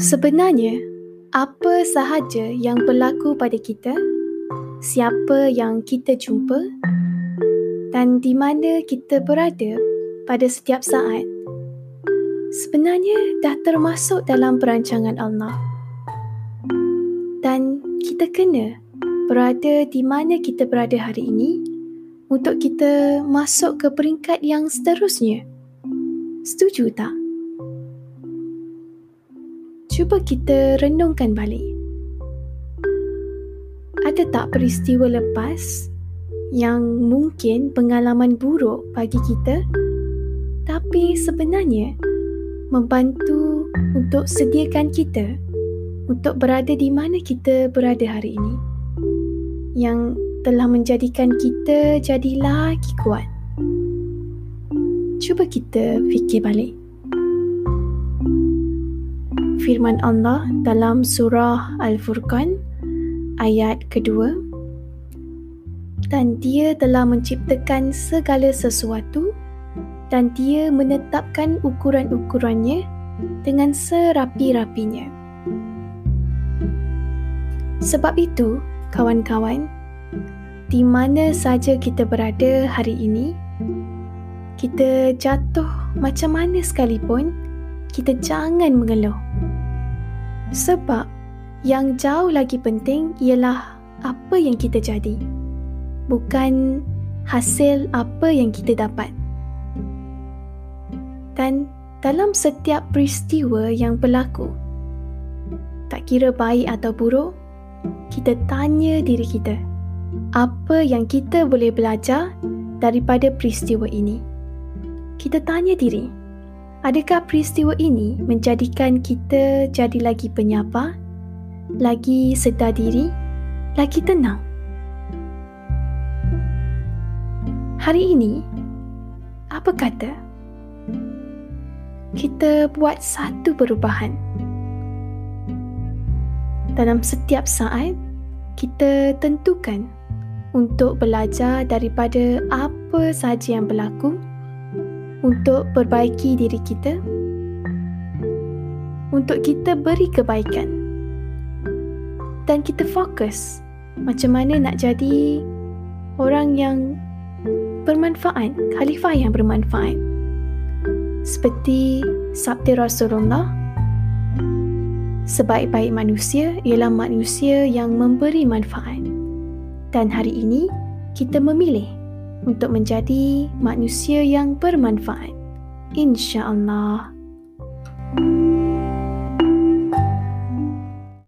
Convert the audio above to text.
Sebenarnya, apa sahaja yang berlaku pada kita, siapa yang kita jumpa dan di mana kita berada pada setiap saat, sebenarnya dah termasuk dalam perancangan Allah. Dan kita kena berada di mana kita berada hari ini untuk kita masuk ke peringkat yang seterusnya. Setuju tak? Cuba kita renungkan balik. Ada tak peristiwa lepas yang mungkin pengalaman buruk bagi kita tapi sebenarnya membantu untuk sediakan kita untuk berada di mana kita berada hari ini yang telah menjadikan kita jadi lagi kuat. Cuba kita fikir balik firman Allah dalam surah Al-Furqan ayat kedua dan dia telah menciptakan segala sesuatu dan dia menetapkan ukuran-ukurannya dengan serapi-rapinya. Sebab itu, kawan-kawan, di mana saja kita berada hari ini, kita jatuh macam mana sekalipun, kita jangan mengeluh. Sebab yang jauh lagi penting ialah apa yang kita jadi. Bukan hasil apa yang kita dapat. Dan dalam setiap peristiwa yang berlaku, tak kira baik atau buruk, kita tanya diri kita, apa yang kita boleh belajar daripada peristiwa ini? Kita tanya diri, Adakah peristiwa ini menjadikan kita jadi lagi penyapa, lagi sedar diri, lagi tenang? Hari ini, apa kata? Kita buat satu perubahan. Dalam setiap saat, kita tentukan untuk belajar daripada apa sahaja yang berlaku untuk perbaiki diri kita, untuk kita beri kebaikan, dan kita fokus macam mana nak jadi orang yang bermanfaat, khalifah yang bermanfaat. Seperti sabda Rasulullah, sebaik-baik manusia ialah manusia yang memberi manfaat. Dan hari ini, kita memilih untuk menjadi manusia yang bermanfaat. InsyaAllah. Allah.